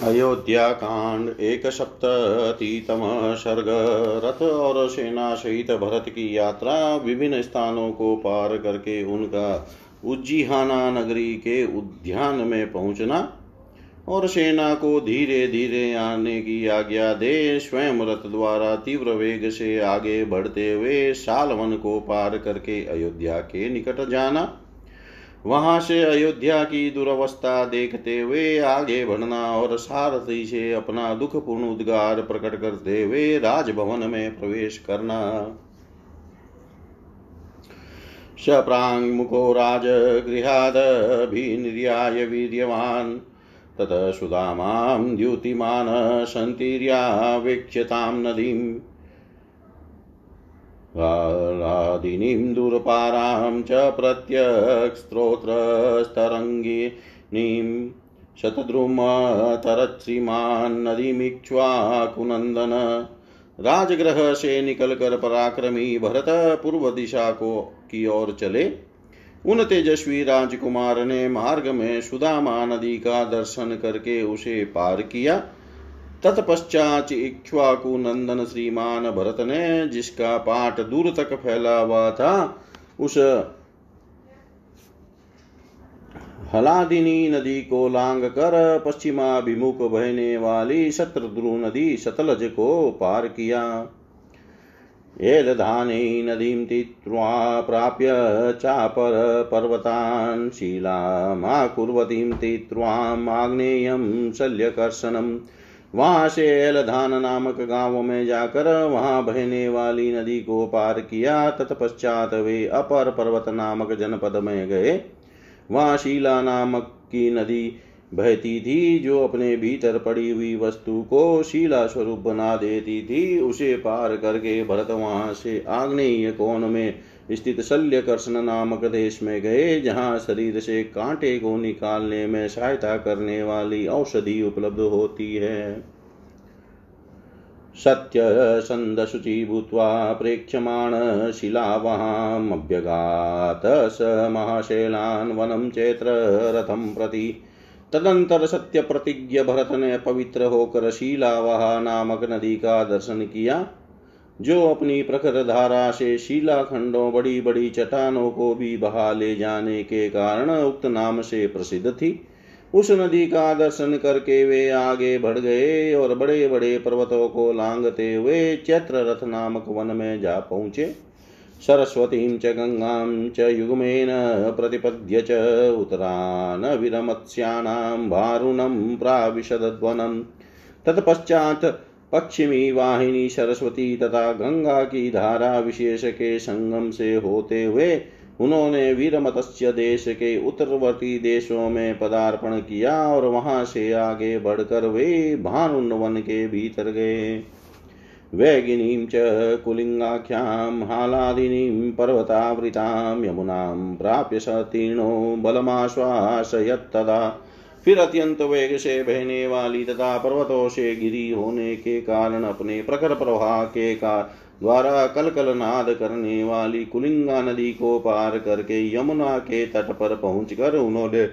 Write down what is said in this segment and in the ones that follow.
अयोध्या कांड एक सप्ततितम सर्ग रथ और सेना सहित भरत की यात्रा विभिन्न स्थानों को पार करके उनका उज्जीहाना नगरी के उद्यान में पहुँचना और सेना को धीरे धीरे आने की आज्ञा दे स्वयं रथ द्वारा तीव्र वेग से आगे बढ़ते हुए सालवन को पार करके अयोध्या के निकट जाना। वहाँ से अयोध्या की दुर्वस्था देखते हुए आगे बढ़ना और सारथी से अपना दुखपूर्ण उद्गार प्रकट करते हुए राजभवन में प्रवेश करना। सप्राङ्मुखो राजगृहादभिनिर्याय वीर्यवान्। ततः सुदामां द्युतिमान् सन्तीर्यावेक्ष्यतां नदीम्। आदिनीं दुर्पारां च प्रत्यक्स्त्रोत्रस्तरङ्गिनीं शतद्रुमतरश्रीमान् नदीमिक्ष्वाकुनन्दन राजगृह से निकलकर पराक्रमी भरत पूर्व दिशा को की ओर चले। उन तेजस्वी राजकुमार ने मार्ग में सुदामा नदी का दर्शन करके उसे पार किया। तत्पश्चात इक्ष्वाकु नंदन श्रीमान भरत ने जिसका पाठ दूर तक फैला हुआ था, उस हलादिनी नदी को लांग कर पश्चिमाभिमुख बहने वाली शत्रुद्रु नदी सतलज को पार किया। एलधाने नदीं तीत्वा प्राप्य चापर पर्वतान् शीलामाकुर्वतीं तीत्वामाग्नेयं शल्यकर्षणम्। वहाँ से एलधान नामक गाँव में जाकर वहाँ बहने वाली नदी को पार किया। तत्पश्चात वे अपर पर्वत नामक जनपद में गए। वहाँ शीला नामक की नदी बहती थी, जो अपने भीतर पड़ी हुई वस्तु को शीला स्वरूप बना देती थी। उसे पार करके भरत वहाँ से आग्नेय कोण में स्थित शल्य कर्षण नामक देश में गए, जहाँ शरीर से कांटे को निकालने में सहायता करने वाली औषधि उपलब्ध होती है। सत्यसन्दशुचि भूत्वा प्रेक्ष्यमाण शिलावहामभ्यगात स महाशैलान् वनं चैत्र रथं प्रति। तदंतर सत्य प्रतिज्ञ भरत ने पवित्र होकर शीलावहा नामक नदी का दर्शन किया, जो अपनी प्रखर धारा से शिला खंडों बड़ी बड़ी चट्टानों को भी बहा ले जाने के कारण उक्त नाम से प्रसिद्ध थी। उस नदी का दर्शन करके वे आगे बढ़ गए और बड़े बड़े पर्वतों को लांगते हुए चैत्र रथ नामक वन में जा पहुँचे। सरस्वतीं च च युग्मेन प्रतिपद्य च उत्तरान् विरमत्स्यानां वारुणं प्राविशदध्वनम् तत्पश्चात् पश्चिमी वाहिनी सरस्वती तथा गंगा की धारा विशेष के संगम से होते हुए उन्होंने वीरमत्स्य देश के उत्तरवर्ती देशों में पदार्पण किया और वहाँ से आगे बढ़कर वे भानुवन के भीतर गए। वेगिनीं च कुलिङ्गाख्यां हालादिनीं, पर्वतावृतां, यमुनां प्राप्य सतीर्णो बलमाश्वासयत्तदा। फिर अत्यंत वेग से बहने वाली तथा पर्वतों से गिरी होने के कारण अपने प्रखर प्रवाह के का द्वारा कल कल नाद करने वाली कुलिंगा नदी को पार करके यमुना के तट पर पहुंचकर उन्होंने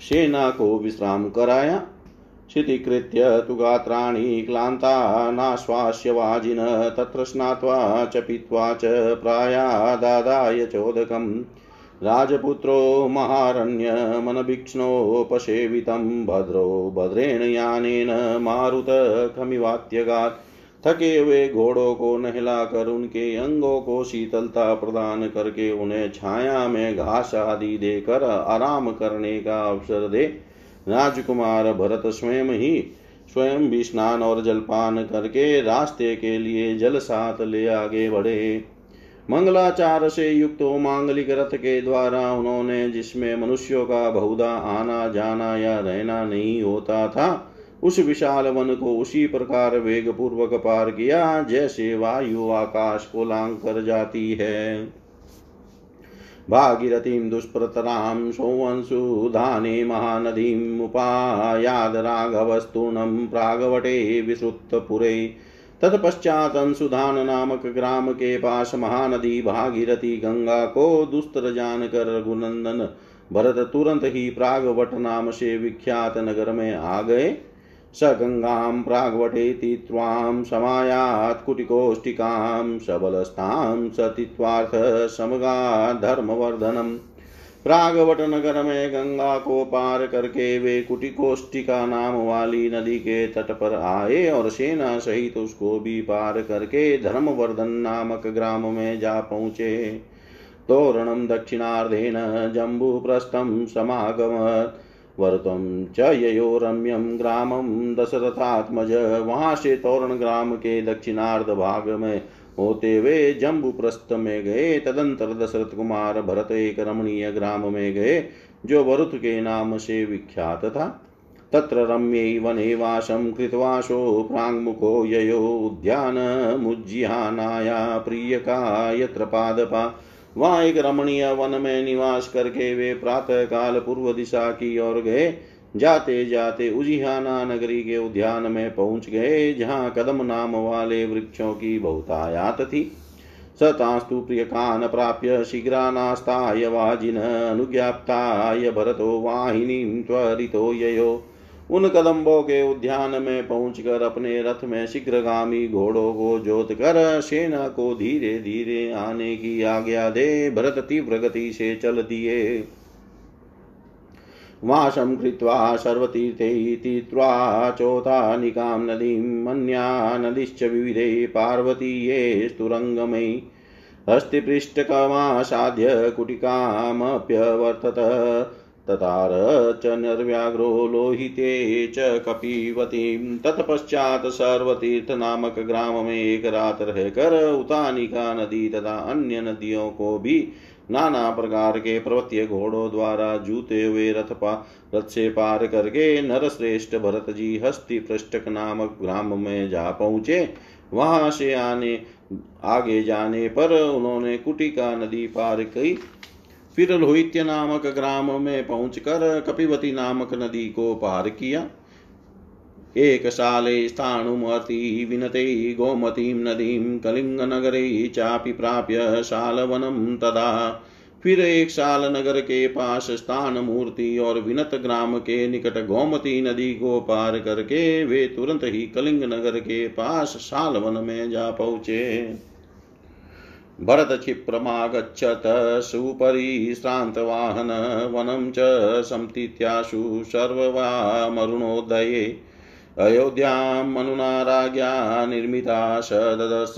सेना को विश्राम कराया। शिथिकृत्य तु गात्राणि क्लान्ता नाश्वास्य वाजिन तत्र स्नात्वा च पीत्वा च प्रायादादाय चोदकम्। राजपुत्रो महारण्यमनभीक्ष्णोपसेवितं भद्रो भद्रेण यानेन मारुतखमिवात्यगात् थके हुए घोड़ों को नहलाकर उनके अंगों को शीतलता प्रदान करके उन्हें छाया में घास आदि देकर आराम करने का अवसर दे। राजकुमार भरत स्वयं ही स्वयं भी स्नान और जलपान करके रास्ते के लिए जल साथ ले आगे बढ़े। मंगलाचार से युक्त मांगलिक रथ के द्वारा उन्होंने जिसमें मनुष्यों का बहुधा आना जाना या रहना नहीं होता था उस विशाल वन को उसी प्रकार वेग पूर्वक पार किया, जैसे वायु आकाश को लांग कर जाती है। भागीरथीं, दुष्प्रतरां सोऽंशुधाने महानदीमुपायाद राघवस्तूर्णं प्रागवटे विश्रुतपुरे तत्पश्चात अंशुधान नामक ग्राम के पास महानदी भागीरथी गंगा को दुस्तर जानकर रघुनंदन भरत तुरंत ही प्रागवट नाम से विख्यात नगर में आ गए। स गङ्गां प्राग्वटेति त्वां समायात् कुटिकोष्टिकां सतित्वार्थ समगा धर्मवर्धनम् प्रागवट नगर में गंगा को पार करके वे कुटिकोष्टिका नाम वाली नदी के तट पर आए और सेना सहित उसको भी पार करके धर्मवर्धन नामक ग्राम में जा पहुँचे। तोरणं दक्षिणार्धेन जम्बूप्रस्थं समागमत्। वर्तम च यो रम्यम ग्रामम दशरथात्मज। वहाँ से तोरण ग्राम के दक्षिणार्ध भाग में होते हुए जम्बू प्रस्थ में गए। तदंतर दशरथ कुमार भरत एक रमणीय ग्राम में गए, जो वरुथ के नाम से विख्यात था। तत्र रम्ये वने वासं कृत्वाशो प्राङ्मुखो ययो उद्यानमुज्जिहानाया प्रियका यत्र पादपा। वहाँ एक रमणीय वन में निवास करके वे प्रातः काल पूर्व दिशा की ओर गए। जाते जाते उजिहाना नगरी के उद्यान में पहुँच गए, जहाँ कदम नाम वाले वृक्षों की बहुतायात थी। सतास्तु प्रियकान् प्राप्य शीघ्रानास्ताय वाजिन अनुज्ञाप्ताय भरतो वाहिनीं त्वरितो ययो। उन कदम्बों के उद्यान में पहुंचकर अपने रथ में शीघ्रगामी घोड़ों को जोत कर सेना को धीरे धीरे आने की आज्ञा दे, भरत तीव्र गति से चल दिए। वासं कृत्वा सर्वतीर्थे तीत्वा चोतानिकां नदीं मन्या नदीश्च विविधे पार्वतीये स्तुरङ्गमयि। हस्तिपृष्ठकमासाद्य कुटिकामप्यवर्तत। ततार च निर्व्याघ्रो लोहिते च कपिवतीं। तत्पश्चात सर्वतीर्थ नामक ग्राम में एक रात रहकर उतानिका नदी तथा अन्य नदियों को भी नाना प्रकार के पर्वतीय घोड़ों द्वारा जूते हुए रथ पा, रथ से पार करके नरश्रेष्ठ भरत जी हस्ति पृष्ठक नामक ग्राम में जा पहुँचे। वहाँ से आने, आगे जाने पर उन्होंने कुटिका नदी पार की। फिर लोहित्य नामक ग्राम में पहुंचकर कपिवती नामक नदी को पार किया। एक साले स्थाणुमति विनते गोमतीं नदीं कलिङ्गनगरे चापि प्राप्य शालवनं तदा। फिर एक साल नगर के पास स्थान मूर्ति और विनत ग्राम के निकट गोमती नदी को पार करके वे तुरंत ही कलिंग नगर के पास शालवन में जा पहुँचे। भरतक्षिप्रमागच्छत सुपरि श्रान्तवाहन वनं च सम्तीत्याशु सर्ववामरुणोदये। अयोध्यामनुना राज्ञा निर्मिता सददस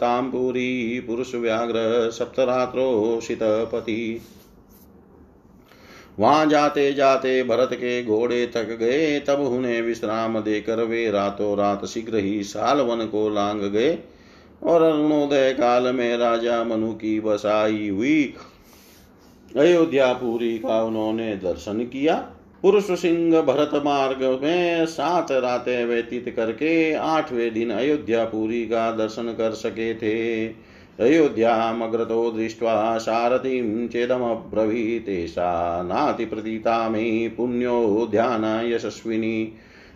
तां पुरी पुरुषव्याघ्र सप्तरात्रोषितपति। वहाँ जाते जाते भरत के घोड़े थक गए, तब उन्हें विश्राम देकर वे रातों रात शीघ्र ही सालवन को लांग गए। और अरुणोदय काल में राजा मनु की बसाई हुई अयोध्यापुरी का उन्होंने दर्शन किया। पुरुष सिंह भरत मार्ग में सात रातें व्यतीत करके आठवें दिन अयोध्यापुरी का दर्शन कर सके थे। अयोध्या अयोध्यामग्रतो दृष्ट्वा सारथिं चेदमब्रवीतेषा नातिप्रतीता मे पुण्यो ध्यान यशस्विनी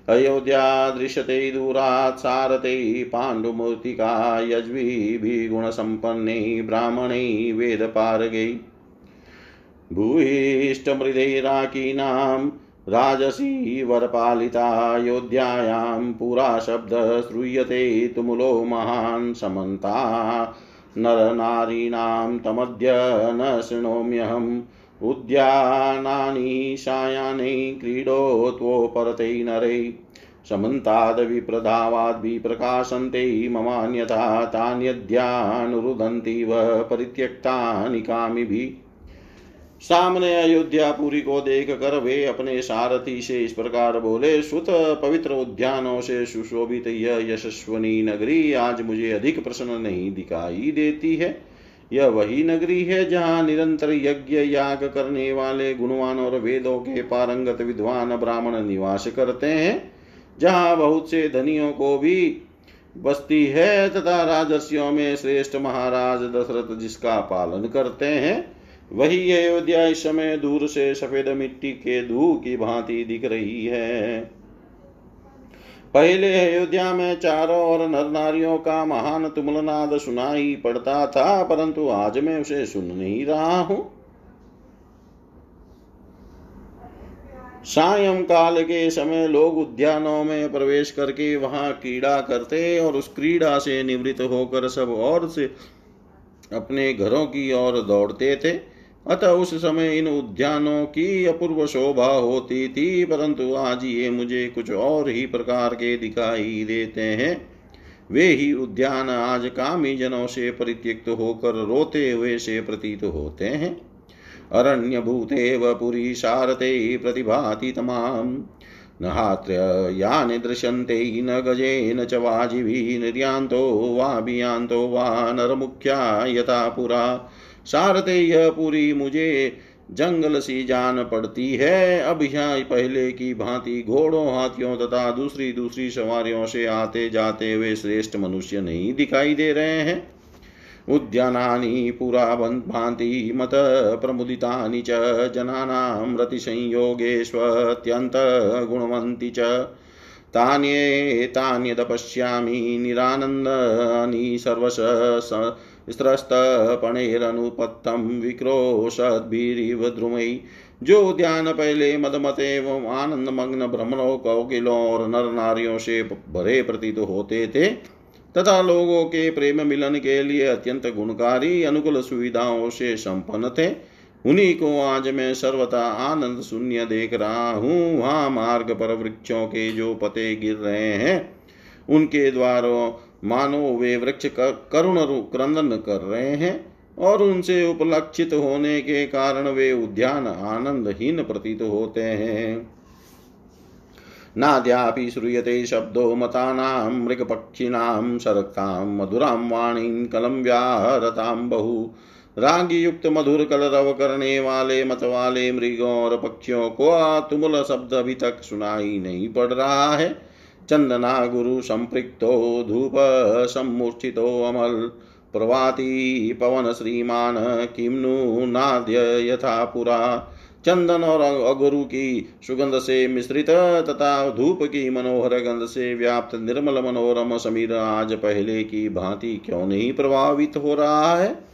अयोध्या दृश्यते दूरात् सारथे पाण्डुमूर्तिका यज्विभिः गुणसम्पन्नै ब्राह्मणै वेदपारगै। भूयिष्ठमृदैराकीनां राजसी वरपालितायोध्यायां पुरा शब्दः श्रूयते तुमुलो महान् समन्ता। नरनारीणां तमद्य न शृणोम्यहम्। उद्यानानि सायानै क्रीडोत्वोपरते नरै। समन्ताद्विप्रधावाद्विप्रकाशन्ते ममान्यथा तान्यद्यानुरुदन्तीव परित्यक्तानि कामिभिः। सामने अयोध्यापुरी को देख कर वे अपने सारथी से इस प्रकार बोले, सुत पवित्र उद्यानों से सुशोभित यह यशस्वनी नगरी आज मुझे अधिक प्रसन्न नहीं दिखाई देती है। यह वही नगरी है जहाँ निरंतर यज्ञ याग करने वाले गुणवान और वेदों के पारंगत विद्वान ब्राह्मण निवास करते हैं, जहाँ बहुत से धनियों को भी बस्ती है तथा राजस्यों में श्रेष्ठ महाराज दशरथ जिसका पालन करते हैं। वही अयोध्या इस समय दूर से सफ़ेद मिट्टी के धू की भांति दिख रही है। पहले अयोध्या में चारों और नर नारियों का महान तुमलनाद सुनाई पड़ता था, परंतु आज मैं उसे सुन नहीं रहा हूँ। सायं काल के समय लोग उद्यानों में प्रवेश करके वहाँ क्रीड़ा करते और उस क्रीड़ा से निवृत्त होकर सब और से अपने घरों की ओर दौड़ते थे। अतः उस समय इन उद्यानों की अपूर्व शोभा होती थी, परंतु आज ये मुझे कुछ और ही प्रकार के दिखाई देते हैं। वे ही उद्यान आज कामी जनों से परित्यक्त होकर रोते हुए से प्रतीत होते हैं। अरण्य भूते व पुरी सारते प्रतिभाति तमाम्। न हात्र्यानि दृश्यन्ते न गजेन च वाजिभिः, निर्यान्तो वाभियान्तो वा नरमुख्या यथा पुरा। सारते यह पूरी मुझे जंगल सी जान पड़ती है। अब यहाँ पहले की भांति घोड़ों, हाथियों तथा दूसरी दूसरी सवारियों से आते जाते हुए श्रेष्ठ मनुष्य नहीं दिखाई दे रहे हैं। उद्यानानि पुरा भान्ति मत प्रमुदितानि च जनानां रतिसंयोगेष्वत्यन्तगुणवन्ति च। तान्येतान्यदपश्यामि निरानन्दानि सर्वश स्त्रस्तपणेरनुपत्तं विक्रोशद्भिरिव द्रुमै। जो उद्यान पहले मदमत एवं आनंद मग्न भ्रमणों कौकिलों और नर नारियों से भरे प्रतीत होते थे तथा लोगों के प्रेम मिलन के लिए अत्यंत गुणकारी, अनुकूल सुविधाओं से संपन्न थे। उन्हीं को आज मैं सर्वथा आनंद शून्य देख रहा हूँ। वहाँ मार्ग पर वृक्षों के जो पते गिर रहे हैं, उनके द्वारों मानो वे वृक्ष करुण क्रंदन कर रहे हैं और उनसे उपलक्षित होने के कारण वे उद्यान आनंदहीन प्रतीत होते हैं। नाद्यापि श्रूयते शब्दो मतानां मृगपक्षिणां सरक्तां मधुरां वाणीं कलं व्याहरतां बहु। रागी युक्त मधुर कलरव करने वाले, मत वाले मृगों और पक्षियों को तुमुल शब्द अभी तक सुनाई नहीं पड़ रहा है। चंदना गुरु संपृक्तो, धूप सम्मूर्छितो अमल प्रवाति पवन श्रीमान किम नु नाद्य यथा पुरा। चंदन और अगुरु की सुगंध से मिश्रित, तथा धूप की मनोहर गंध से व्याप्त निर्मल मनोरम समीर आज पहले की भांति क्यों नहीं प्रभावित हो रहा है?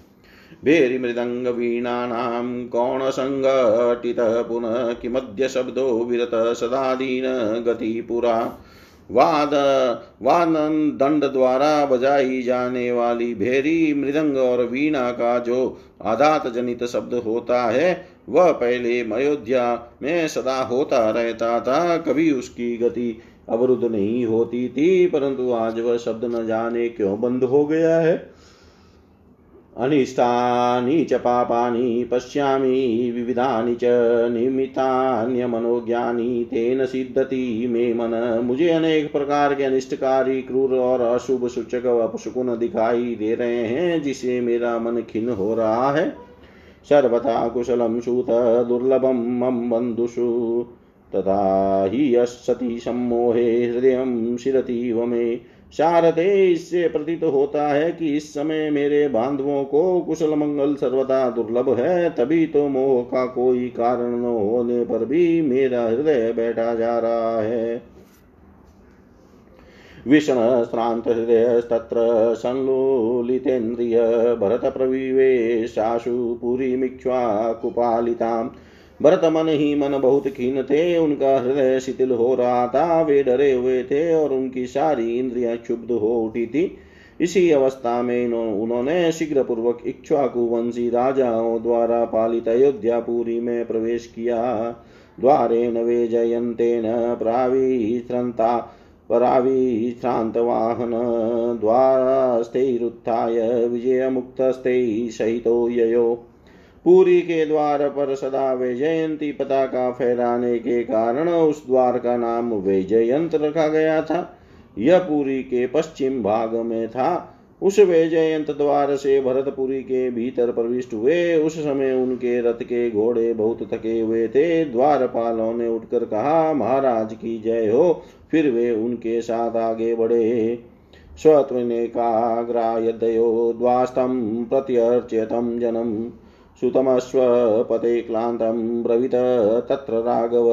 भेरी मृदंग वीणा नाम कौन संगठित पुनः किमद्य शब्दो विरत सदादीन गति पुरा वाद वादन दंड द्वारा बजाई जाने वाली भेरी, मृदंग और वीणा का जो आधात जनित शब्द होता है, वह पहले अयोध्या में सदा होता रहता था। कभी उसकी गति अवरुद्ध नहीं होती थी, परंतु आज वह शब्द न जाने क्यों बंद हो गया है? अनिष्टानि च पापानि पश्यामि, विविधानि च निमित्तान्यमनोज्ञानी तेन सिद्धति मे मन। मुझे अनेक प्रकार के अनिष्टकारी, क्रूर और अशुभ सूचक अपशुकुन दिखाई दे रहे हैं जिसे मेरा मन खिन्न हो रहा है। सर्वथा कुशलं सूत दुर्लभं मम बन्धुषु तथा हि यशति सम्मोहे, हृदय शिरति वमे। शारदे इससे प्रतीत होता है कि इस समय मेरे बांधवों को कुशल मंगल सर्वदा दुर्लभ है, तभी तो मोह का कोई कारण न होने पर भी मेरा हृदय बैठा जा रहा है। विष्ण श्रांत हृदय तत्र संलोलितेन्द्रिय भरत प्रविवेशाशु पुरी मिक्ष्वा कुपालिताम् भरत मन ही मन बहुत खीन थे, उनका हृदय शिथिल हो रहा था। वे डरे हुए थे और उनकी सारी इंद्रियाँ क्षुब्ध हो उठी थी। इसी अवस्था में उन्होंने शीघ्र पूर्वक इक्ष्वाकु राजाओं द्वारा पालित अयोध्यापुरी में प्रवेश किया। द्वारेण वे जयन्तेन प्राविश्रन्ता पराविश्रान्तवाहन द्वारस्थैरुत्थाय विजयमुक्तस्थैः सहितो ययो। पुरी के द्वार पर सदा वैजयंती पताका फहराने के कारण उस द्वार का नाम वैजयंत रखा गया था। यह पूरी के पश्चिम भाग में था। उस वैजयंत द्वार से भरतपुरी के भीतर प्रविष्ट हुए। उस समय उनके रथ के घोड़े बहुत थके हुए थे। द्वारपालों ने उठकर कहा, महाराज की जय हो, फिर वे उनके साथ आगे बढ़े। स्वत्वनेकाग्रायदयो द्वास्तम प्रत्यर्च्यतम जनम। सुतमस्वपते क्लांतं ब्रवीत तत्र राघव।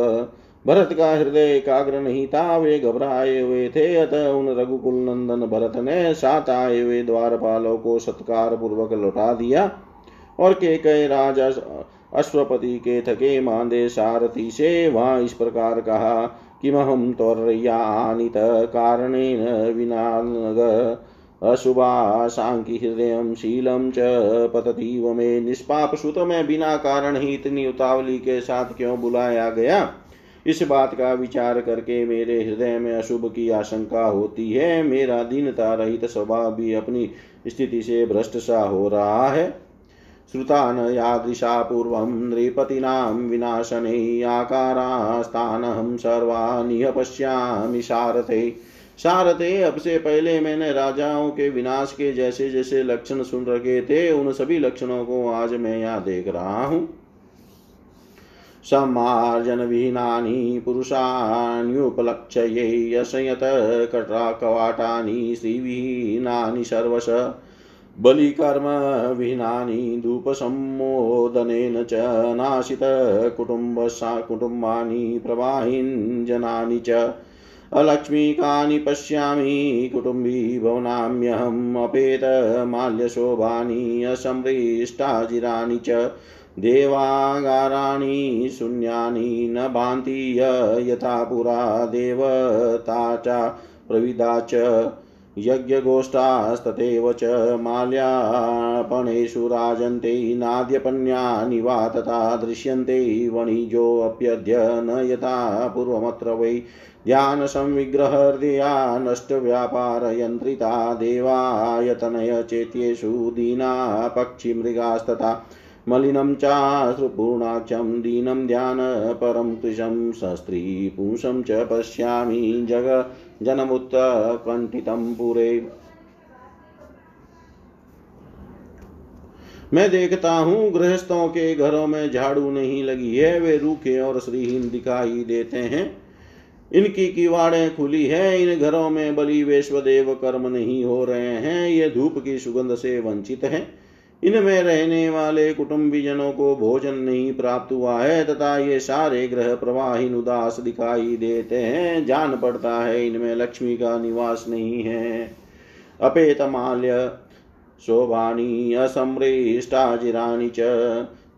भरत का हृदय एकाग्र नहीं था वे घबराए हुए थे अतः उन रघुकुल नंदन भरत ने साथ आए हुए द्वारपालों को सत्कार पूर्वक लौटा दिया। और के कई राजा अश्वपति के थके मांदे सारथी से वहाँ इस प्रकार कहा किमहं त्वर्यानित कारणेन विनाग अशुभा सांख्य हृदय शीलम च व में निष्पाप सुत में बिना कारण ही इतनी उतावली के साथ क्यों बुलाया गया? इस बात का विचार करके मेरे हृदय में अशुभ की आशंका होती है। मेरा दीनता रहित स्वभाव भी अपनी स्थिति से भ्रष्ट सा हो रहा है। श्रुतान यादृशा पूर्वं नृपतीनां विनाशने आकारास्तानहं सर्वानिह पश्यामि सारथे। सारथे अब से पहले मैंने राजाओं के विनाश के जैसे जैसे लक्षण सुन रखे थे, उन सभी लक्षणों को आज मैं यहाँ देख रहा हूँ। सम्मार्जनविहीनानि पुरुषाण्युपलक्ष्ये यशयत कटाकवाटानि श्रीविहीनानि सर्वश। बलिकर्मविहीनानि धूपसम्मोदनेन च नाशितकुटुम्बसा कुटुम्बानि प्रवाहिञ्जनानि च। अलक्ष्मीकानि पश्यामि, कुटुम्बी भवनाम्यहम् अपेतमाल्यशोभानि असमृष्टाजिराणि च देवागाराणि, शून्यानि न भान्ति यथा पुरा देवता च प्रविदा च यज्ञगोष्ठास्तथैव च माल्यापणेषु राजन्ते नाद्यपन्यानि वा तथा दृश्यन्ते वणिजोऽप्यद्य न यथा पूर्वमत्र वै ध्यानसंविग्रहृदया नष्टव्यापारयन्त्रिता देवायतनय चेत्येषु दीना पक्षिमृगास्तथा मलिनं चाश्रुपूर्णाक्षं दीनं ध्यानपरं कृशं सस्त्रीपुंसं च पश्यामि जग जनमुत्कण्ठितं पुरे। मैं देखता हूँ गृहस्थों के घरों में झाड़ू नहीं लगी है, वे रूखे और श्रीहीन दिखाई देते हैं। इनकी किवाड़ें खुली है, इन घरों में बलि वेश्वदेव कर्म नहीं हो रहे हैं, ये धूप की सुगंध से वंचित है। इनमें रहने वाले कुटुंबीजनों को भोजन नहीं प्राप्त हुआ है, तथा ये सारे ग्रह प्रवाहीन उदास दिखाई देते हैं। जान पड़ता है, इनमें लक्ष्मी का निवास नहीं है। अपेत माल्य, शोभानी असमृष्टाजिरानी च,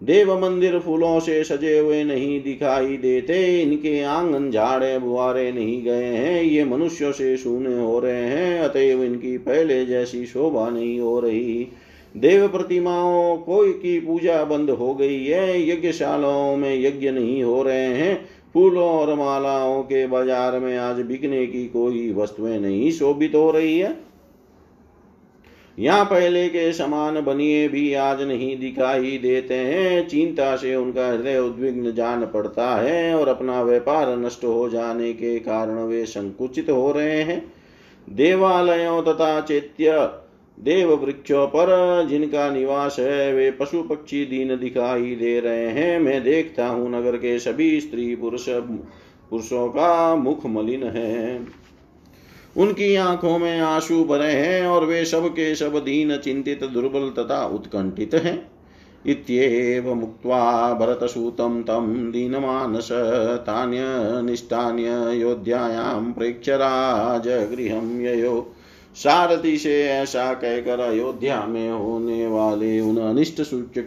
देव मंदिर फूलों से सजे हुए नहीं दिखाई देते। इनके आँगन, झाड़े, बुआरे नहीं गए हैं। ये मनुष्यों से शून्य हो रहे हैं, अतएव इनकी पहले जैसी शोभा नहीं हो रही। देव प्रतिमाओं को की पूजा बंद हो गई है। यज्ञशालाओं में यज्ञ नहीं हो रहे हैं। फूलों और मालाओं के बाज़ार में आज बिकने की कोई वस्तुएँ नहीं शोभित हो रही है। यहाँ पहले के समान बनिए भी आज नहीं दिखाई देते हैं। चिंता से उनका हृदय उद्विग्न जान पड़ता है और अपना व्यापार नष्ट हो जाने के कारण वे संकुचित हो रहे हैं। देवालयों तथा चैत्य देव वृक्षों पर, जिनका निवास है, वे पशु पक्षी दीन दिखाई दे रहे हैं। मैं देखता हूँ नगर के सभी स्त्री पुरुष, पुरुषों का मुख मलिन है। उनकी आँखों में आँसू भरे हैं और वे सब के सब दीन, चिंतित, दुर्बल तथा उत्कंठित हैं। इत्येव मुक्त्वा भरतसूतं तं दीनमानस तान्यनिष्टान्ययोध्यायां प्रेक्ष्य राजगृहं ययो। सारथी से ऐसा कहकर अयोध्या में होने वाले उन अनिष्ट सूचक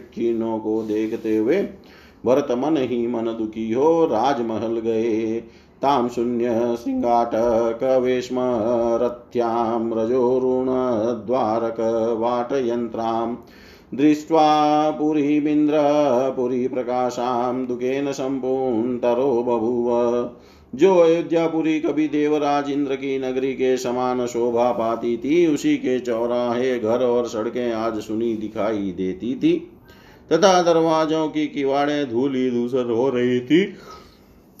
को देखते हुए भरत मन ही मन दुखी हो राजमहल गए। ताम शून्य श्रृंगाटक वेश्मरत्यां रजोरुणद्वारकवाटयन्त्रां दृष्ट्वा पुरीमिन्द्र पुरीप्रकाशां दुखेन सम्पूर्णतरो बभूव। जो अयोध्यापुरी कभी देवराज इंद्र की नगरी के समान शोभा पाती थी, उसी के चौराहे, घर और सड़कें आज सुनी दिखाई देती थी। तथा दरवाजों की किवाड़े धूली धूसर हो रही थी।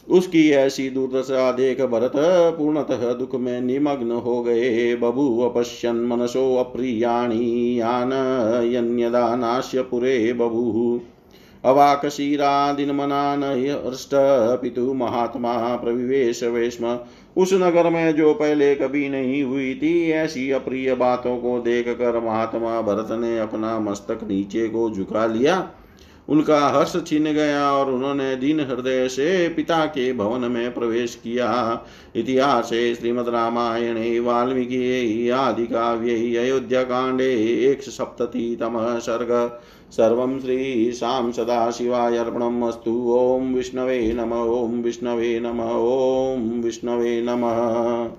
उसकी ऐसी दुर्दशा देख भरत पूर्णतः दुख में निमग्न हो गए। बभू अपश्यन मनसो अप्रियाणी यान यन्यदा नाश्य पुरे बभू। अवाकशीरादिनमना नष्ट पितु महात्मा प्रविवेश वेश्म। उस नगर में जो पहले कभी नहीं हुई थी, ऐसी अप्रिय बातों को देख कर महात्मा भरत ने अपना मस्तक नीचे को झुका लिया। उनका हर्ष छिन गया और उन्होंने दिन हृदय से पिता के भवन में प्रवेश किया। इतिहास श्रीमद रामायण, वाल्मीकि, आदि काव्य, अयोध्या कांडे, एक सप्ततितम सर्ग। सर्वं श्रीशां सदाशिवायर्पणमस्तु ॐ विष्णवे नम ॐ विष्णवे नम ॐ विष्णवे नमः।